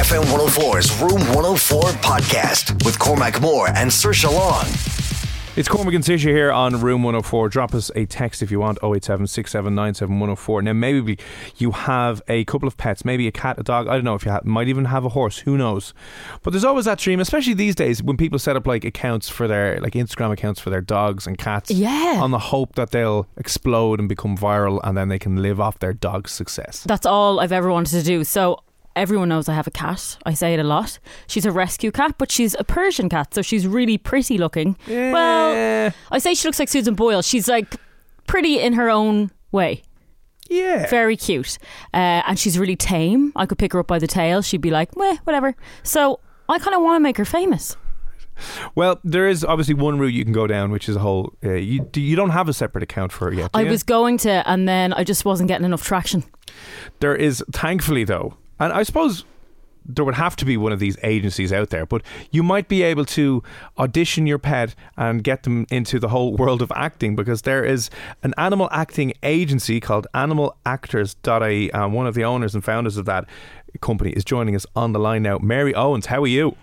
FM 104's Room 104 podcast with Cormac Moore and Sir Long. It's Cormac and Saoirse here on Room 104. Drop us a text if you want 087 Now, maybe you have a couple of pets, maybe a cat, a dog. I don't know if you have, might even have a horse. Who knows? But there's always that dream, especially these days when people set up like accounts for their, like Instagram accounts for their dogs and cats. Yeah. On the hope that they'll explode and become viral and then they can live off their dog's success. That's all I've ever wanted to do. So everyone knows I have a cat. I say it a lot. She's a rescue cat, but she's a Persian cat, so she's really pretty looking. Yeah. Well, I say she looks like Susan Boyle. She's like pretty in her own way. Yeah. Very cute. Uh, and she's really tame. I could pick her up by the tail. She'd be like, meh, whatever. So I kind of want to make her famous. Well, there is obviously one route you can go down, which is a whole. Uh, you you don't have a separate account for it yet. do I you? was going to, and then I just wasn't getting enough traction. There is, thankfully, though, and I suppose there would have to be one of these agencies out there, but you might be able to audition your pet and get them into the whole world of acting because there is an animal acting agency called animalactors.ie, and one of the owners and founders of that company is joining us on the line now. Mary Owens, how are you?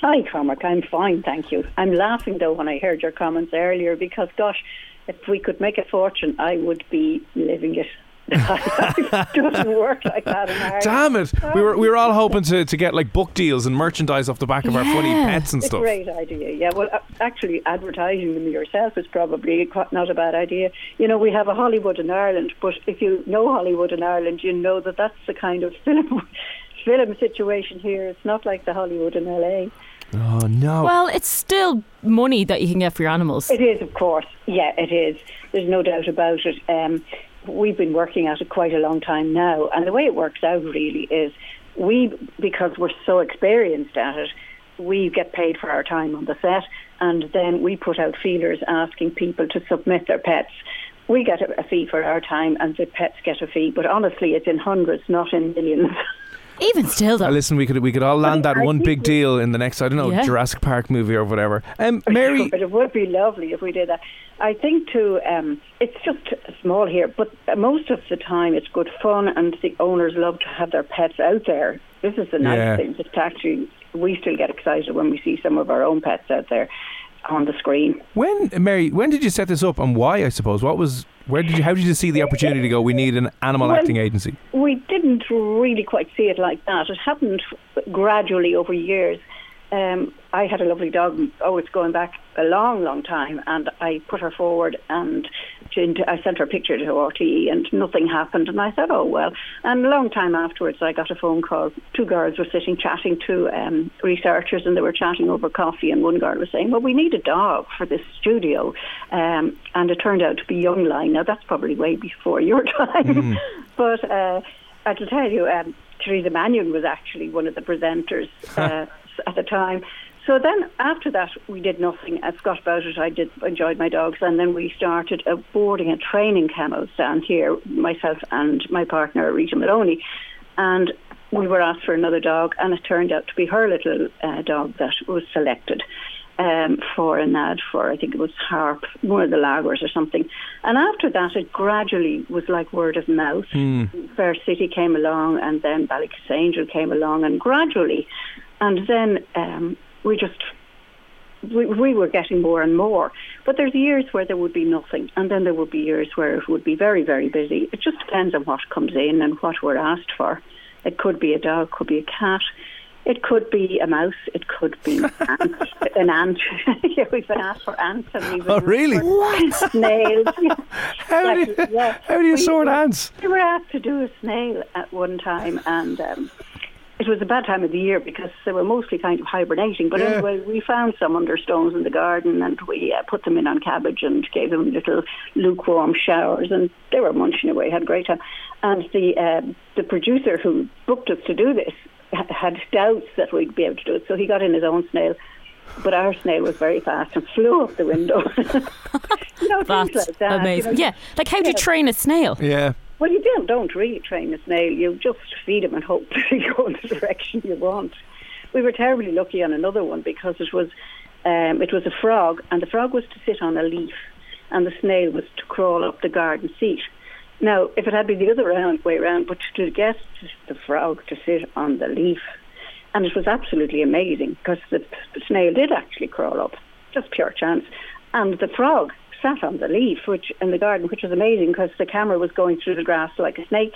Hi, Cormac. I'm fine, thank you. I'm laughing though when I heard your comments earlier because, gosh, if we could make a fortune, I would be living it. It doesn't work like that in Ireland. Damn it! We were we were all hoping to, to get like book deals and merchandise off the back of our funny pets and It's a stuff. great idea. Yeah, well, actually, advertising them yourself is probably quite not a bad idea. You know, we have a Hollywood in Ireland, but if you know Hollywood in Ireland, you know that that's the kind of film film situation here. It's not like the Hollywood in LA. Oh no! Well, it's still money that you can get for your animals. It is, of course. Yeah, it is. There's no doubt about it. Um, we've been working at it quite a long time now, and the way it works out really is we, because we're so experienced at it, we get paid for our time on the set, and then we put out feelers asking people to submit their pets. We get a, fee for our time, and the pets get a fee. But honestly, it's in hundreds, not in millions. Even still, though. Uh, listen, we could we could all land that I one big we- deal in the next I don't know Yeah. Jurassic Park movie or whatever. Um, Mary, but it would be lovely if we did that. I think too, um, it's just small here, but most of the time it's good fun, and the owners love to have their pets out there. This is the nice Yeah. thing. It's actually we still get excited when we see some of our own pets out there on the screen. when Mary, when did you set this up and why? I suppose what was where did you how did you see the opportunity to go? We need an animal Well- acting agency. We didn't really quite see it like that. It happened gradually over years. Um, I had a lovely dog. Oh, it's going back a long, long time, and I put her forward, and she, I sent her a picture to RTE, and nothing happened. And I thought, oh well. And a long time afterwards, I got a phone call. Two girls were sitting chatting to um, researchers, and they were chatting over coffee. And one girl was saying, "Well, we need a dog for this studio," um, and it turned out to be Young Line. Now that's probably way before your time, but uh, I will tell you, um, Theresa Mannion was actually one of the presenters uh, at the time. So then, after that, we did nothing. I forgot about it. I did enjoyed my dogs, and then we started a boarding and training kennels down here. Myself and my partner Rita Maloney, and we were asked for another dog, and it turned out to be her little uh, dog that was selected um, for an ad for I think it was Harp, one of the lagers or something. And after that, it gradually was like word of mouth. Fair City came along, and then Ballykissangel came along, and gradually, and then um, we just we, we were getting more and more. But there's years where there would be nothing, and then there would be years where it would be very, very busy. It just depends on what comes in and what we're asked for. It could be a dog, could be a cat. It could be a mouse. It could be ant, an ant. yeah, we've been asked for ants and we've been Oh, really? for snails. How do you, Like, yeah. how do you We- sort we- ants? We were asked to do a snail at one time, and um, it was a bad time of the year because they were mostly kind of hibernating. But Yeah. anyway, we found some under stones in the garden, and we uh, put them in on cabbage and gave them little lukewarm showers, and they were munching away. Had a great time. And the uh, the producer who booked us to do this had doubts that we'd be able to do it, so he got in his own snail. But our snail was very fast and flew up the window. you know, things That's like that. you amazing. know. Yeah, like how do you train a snail? Yeah. Well, you don't, don't really train a snail. You just feed him and hope he go in the direction you want. We were terribly lucky on another one because it was um, it was a frog, and the frog was to sit on a leaf, and the snail was to crawl up the garden seat. Now, if it had been the other round, way around, but to get the frog to sit on the leaf, and it was absolutely amazing because the snail did actually crawl up, just pure chance, and the frog sat on the leaf, which in the garden, which was amazing because the camera was going through the grass like a snake,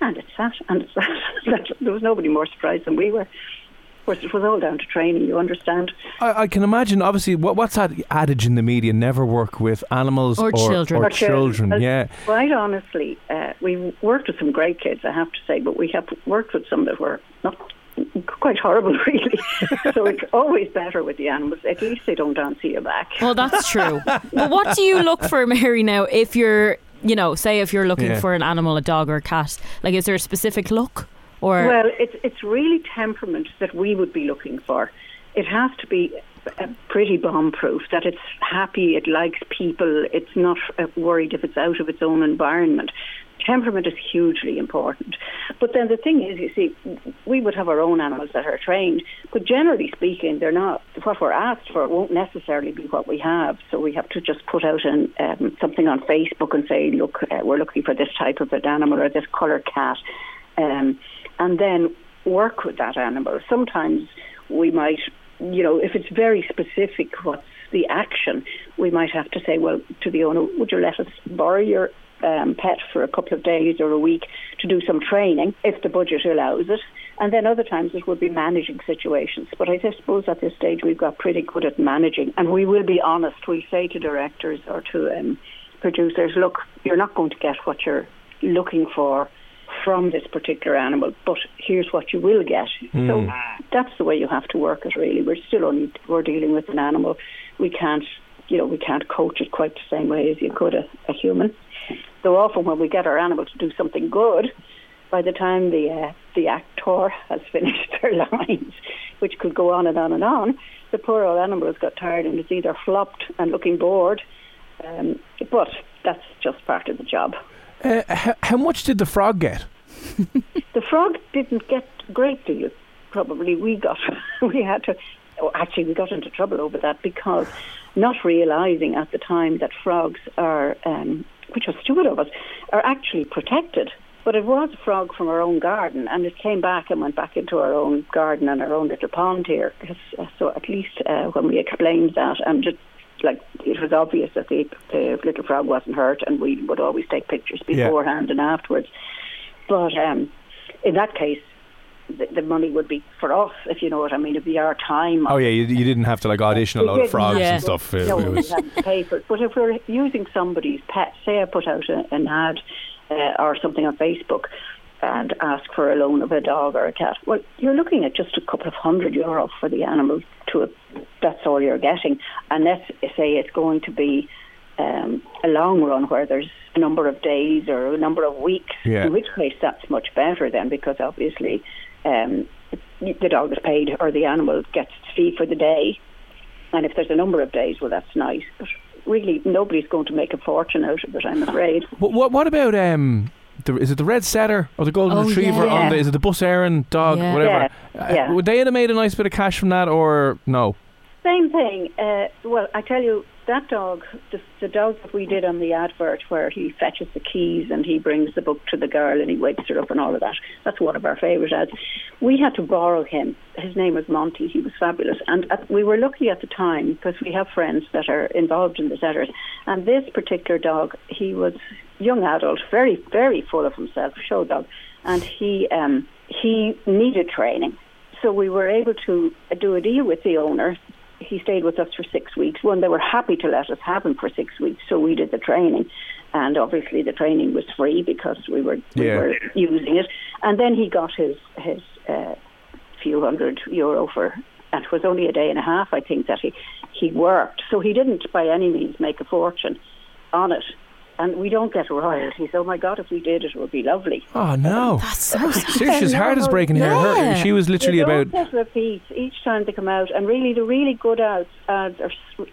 and it sat and it sat. there was nobody more surprised than we were. Of course, it was all down to training. You understand? I, I can imagine. Obviously, what, what's that adage in the media? Never work with animals Or children. Or Or children. Well, Yeah. Quite honestly, uh, we worked with some great kids, I have to say, but we have worked with some that were not quite horrible, really. so it's always better with the animals. At least they don't answer you back. Well, that's true. but what do you look for, Mary? Now, if you're, you know, say if you're looking Yeah. for an animal, a dog or a cat, like is there a specific look or? Well, it's it's really temperament that we would be looking for. It has to be uh, pretty bomb-proof. That it's happy, it likes people, it's not uh, worried if it's out of its own environment. Temperament is hugely important. But then the thing is, you see, we would have our own animals that are trained, but generally speaking, they're not. What we're asked for won't necessarily be what we have. So we have to just put out an, um, something on Facebook and say, look, uh, we're looking for this type of an animal or this colour cat. Um, and then work with that animal. Sometimes we might, you know, if it's very specific what's the action, we might have to say, well, to the owner, would you let us borrow your um, pet for a couple of days or a week to do some training if the budget allows it? And then other times it would be managing situations. But I suppose at this stage we've got pretty good at managing. And we will be honest. We say to directors or to um, producers, look, you're not going to get what you're looking for from this particular animal, but here's what you will get. So that's the way you have to work it. Really, we're still only we're dealing with an animal. We can't, you know, we can't coach it quite the same way as you could a, a human. So often when we get our animal to do something good, by the time the uh, the actor has finished their lines, which could go on and on and on, the poor old animal has got tired and is either flopped and looking bored. Um, but that's just part of the job. Uh, how, how much did the frog get? The frog didn't get a great deal. Probably we got, we had to, oh, actually we got into trouble over that because not realising at the time that frogs are, um, which was stupid of us, are actually protected. But it was a frog from our own garden, and it came back and went back into our own garden and our own little pond here. So at least uh, when we explained that, and just like it was obvious that the, the little frog wasn't hurt, and we would always take pictures Yeah. beforehand and afterwards. But um, in that case, the, the money would be for us, if you know what I mean. It'd be our time. Oh yeah, you, you didn't have to like audition a lot of frogs Yeah. and stuff. No, it we was- had to pay for it. But if we're using somebody's pet, say I put out a, an ad uh, or something on Facebook and ask for a loan of a dog or a cat, well, you're looking at just a couple of hundred euro for the animal. To a, that's all you're getting, and let's say it's going to be um, a long run where there's a number of days or a number of weeks. Yeah. In which case, that's much better then, because obviously. Um, the dog is paid or the animal gets its fee for the day, and if there's a number of days, well, that's nice. But really, nobody's going to make a fortune out of it, I'm afraid. What, what, what about um? The, is it the red setter or the golden Oh, retriever? yeah. On the, is it the Bus Éireann dog? Yeah. Whatever. Yeah, Uh, yeah. would they have made a nice bit of cash from that, or no? Same thing. Uh, well, I tell you, that dog, the, the dog that we did on the advert, where he fetches the keys and he brings the book to the girl and he wakes her up and all of that. That's one of our favourite ads. We had to borrow him. His name was Monty. He was fabulous, and at, we were lucky at the time because we have friends that are involved in the setters. And this particular dog, he was young adult, very very full of himself, show dog, and he um, he needed training. So we were able to do a deal with the owner he stayed with us for six weeks. One, they were happy to let us have him for six weeks, so we did the training, and obviously the training was free because we were we Yeah. were using it. And then he got his his uh, few hundred euro for, and it was only a day and a half, I think, that he he worked. So he didn't by any means make a fortune on it. And we don't get royalties. Oh my God, if we did, it would be lovely. Oh no! That's so sad. Seriously, his heart is breaking here. Her, Yeah. she was literally they about. don't get repeats each time they come out, and really the really good ads, ads are,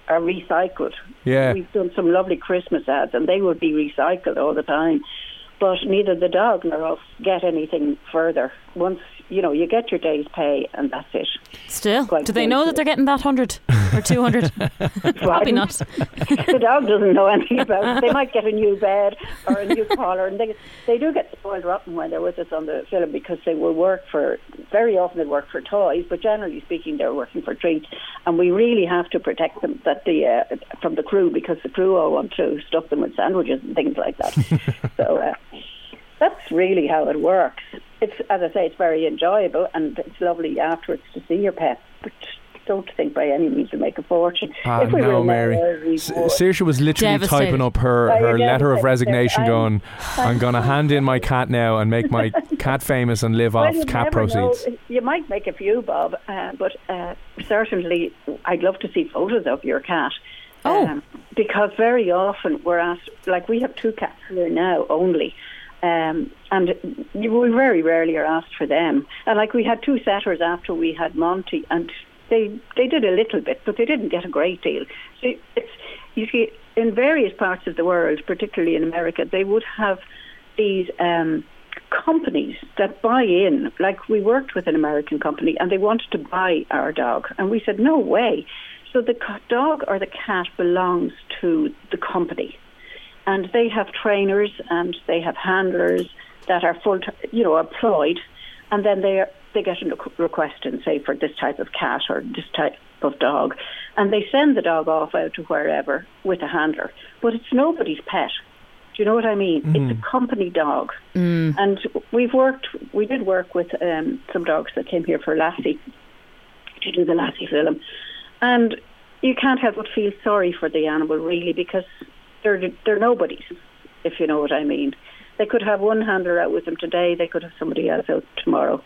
are recycled. Yeah. We've done some lovely Christmas ads, and they would be recycled all the time. But neither the dog nor us get anything further. Once you know, you get your day's pay, and that's it. Still, Quite do they know that they're getting that hundred or two hundred? Probably not. the dog doesn't know anything about it. They might get a new bed or a new collar, and they they do get spoiled rotten when they're with us on the film because they will work for very often they work for toys, but generally speaking, they're working for treats, and we really have to protect them that the uh, from the crew because the crew all want to stuff them with sandwiches and things like that. so. Uh, that's really how it works. It's as I say, it's very enjoyable and it's lovely afterwards to see your pet. But don't think by any means to make a fortune. Ah, if we no, were Mary. there, we S- would. Saoirse was literally Devastated. typing up her, her letter of resignation, I'm- going, "I'm going to hand in my cat now and make my cat famous and live Well, off you cat never know. proceeds." You might make a few, Bob, uh, but uh, certainly I'd love to see photos of your cat. Oh. because very often we're asked, like we have two cats here now only, um, and we very rarely are asked for them. And like we had two setters after we had Monty, and they they did a little bit, but they didn't get a great deal. So it's you see in various parts of the world, particularly in America, they would have these. Um, companies that buy in like we worked with an American company and they wanted to buy our dog and we said no way so the dog or the cat belongs to the company and they have trainers and they have handlers that are full t- you know employed and then they are, they get a request and say for this type of cat or this type of dog and they send the dog off out to wherever with a handler but it's nobody's pet do you know what I mean? It's a company dog. Mm. And we've worked, we did work with um, some dogs that came here for Lassie, to do the Lassie film. And you can't help but feel sorry for the animal, really, because they're, they're nobodies, if you know what I mean. They could have one handler out with them today, they could have somebody else out tomorrow.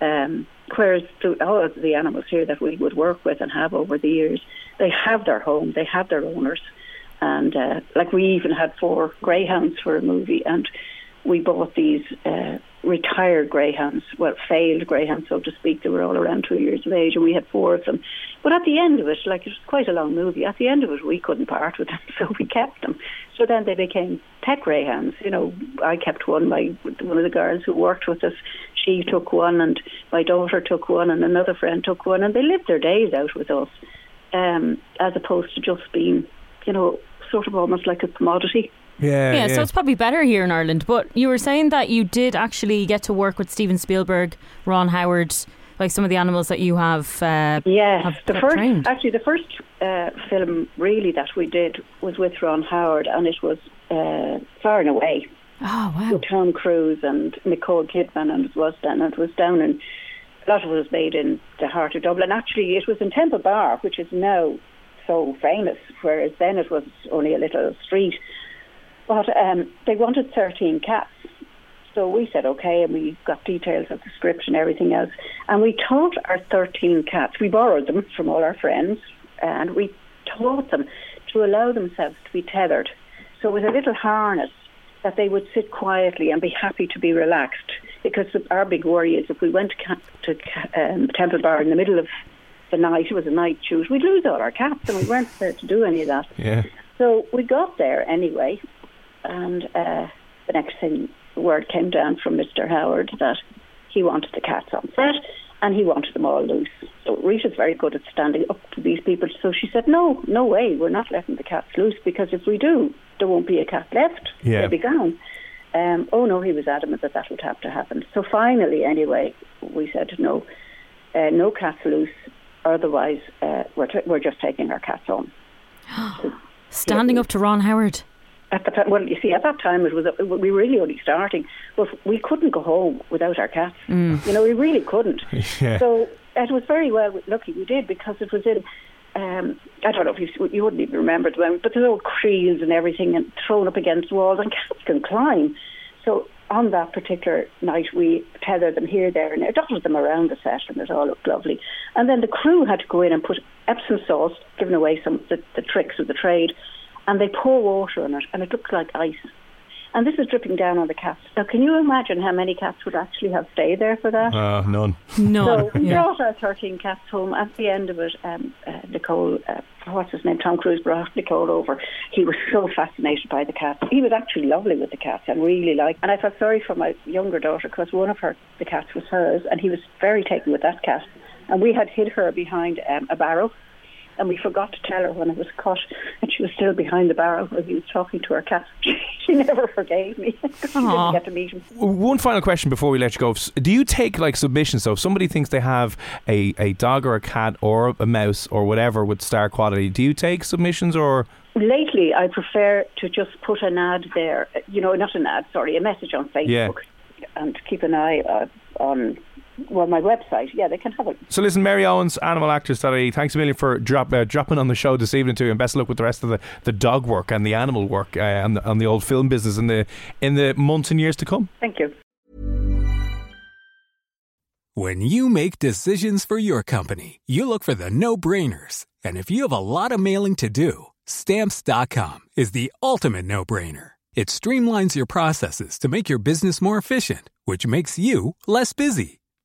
Um, whereas the, all of the animals here that we would work with and have over the years, they have their home, they have their owners. And uh, like we even had four greyhounds for a movie, and we bought these uh, retired greyhounds, well, failed greyhounds, so to speak. They were all around two years of age, and we had four of them. But at the end of it, like it was quite a long movie, at the end of it, we couldn't part with them, so we kept them. So then they became pet greyhounds. You know, I kept one. My one of the girls who worked with us, she took one, and my daughter took one, and another friend took one, and they lived their days out with us, um, as opposed to just being, you know, sort of almost like a commodity. Yeah, Yeah, so it's probably better here in Ireland. But you were saying that you did actually get to work with Steven Spielberg, Ron Howard, like some of the animals that you have. Uh, Yes, have the first trained. actually the first uh, film really that we did was with Ron Howard, and it was uh, Far and Away oh wow! with Tom Cruise and Nicole Kidman, and it was then it was down in a lot of it was made in the heart of Dublin. Actually, it was in Temple Bar, which is now so famous, whereas then it was only a little street. But um, they wanted 13 cats. So we said okay, and we got details of the script and everything else. And we taught our 13 cats, we borrowed them from all our friends, and we taught them to allow themselves to be tethered. So with a little harness that they would sit quietly and be happy to be relaxed. Because our big worry is if we went to, um, Temple Bar in the middle of the night, it was a night shoot, we'd lose all our cats, and we weren't prepared to do any of that. yeah. So we got there anyway, and uh, the next thing, word came down from Mr. Howard that he wanted the cats on set, and he wanted them all loose. So Rita's very good at standing up to these people. So she said, "No, no way, we're not letting the cats loose because if we do, there won't be a cat left. Yeah. They'll be gone." Um, oh no, he was adamant that that would have to happen. So finally, anyway, we said no, uh, no cats loose. Otherwise, uh, we're t- we're just taking our cats home. Standing up to Ron Howard. At the time, well, you see, at that time it was we were really only starting, but we couldn't go home without our cats. You know, we really couldn't. Yeah. So it was very well lucky we did because it was in. Um, I don't know if you, you wouldn't even remember at the moment, but there's old creels and everything, and thrown up against walls, and cats can climb. So on that particular night, we tethered them here, there, and there, dotted them around the set, and it all looked lovely. And then the crew had to go in and put Epsom salt, giving away some of the, the tricks of the trade, and they pour water on it, and it looked like ice. And this is dripping down on the cats. Now, can you imagine how many cats would actually have stayed there for that? Uh, none. No. So we yeah. brought our 13 cats home. At the end of it, um, uh, Nicole, uh, what's his name, Tom Cruise brought Nicole over. He was so fascinated by the cats. He was actually lovely with the cats and really liked. And I felt sorry for my younger daughter because one of her the cats was hers, and he was very taken with that cat. And we had hid her behind um, a barrel. And we forgot to tell her when it was caught, and she was still behind the barrel while he was talking to her cat. she never forgave me. she didn't get to meet him. One final question before we let you go. Do you take like submissions? So if somebody thinks they have a, a dog or a cat or a mouse or whatever with star quality, do you take submissions or Lately, I prefer to just put an ad there. You know, not an ad, sorry, a message on Facebook, Yeah. and keep an eye uh, on well my website. Yeah, they can have it. So listen, Mary Owens, animalactors.ie, thanks a million for drop, uh, dropping on the show this evening too, and best of luck with the rest of the, the dog work and the animal work uh, and, the, and the old film business in the in the months and years to come. Thank you. When you make decisions for your company, you look for the no brainers. And if you have a lot of mailing to do, stamps.com is the ultimate no brainer. It streamlines your processes to make your business more efficient, which makes you less busy.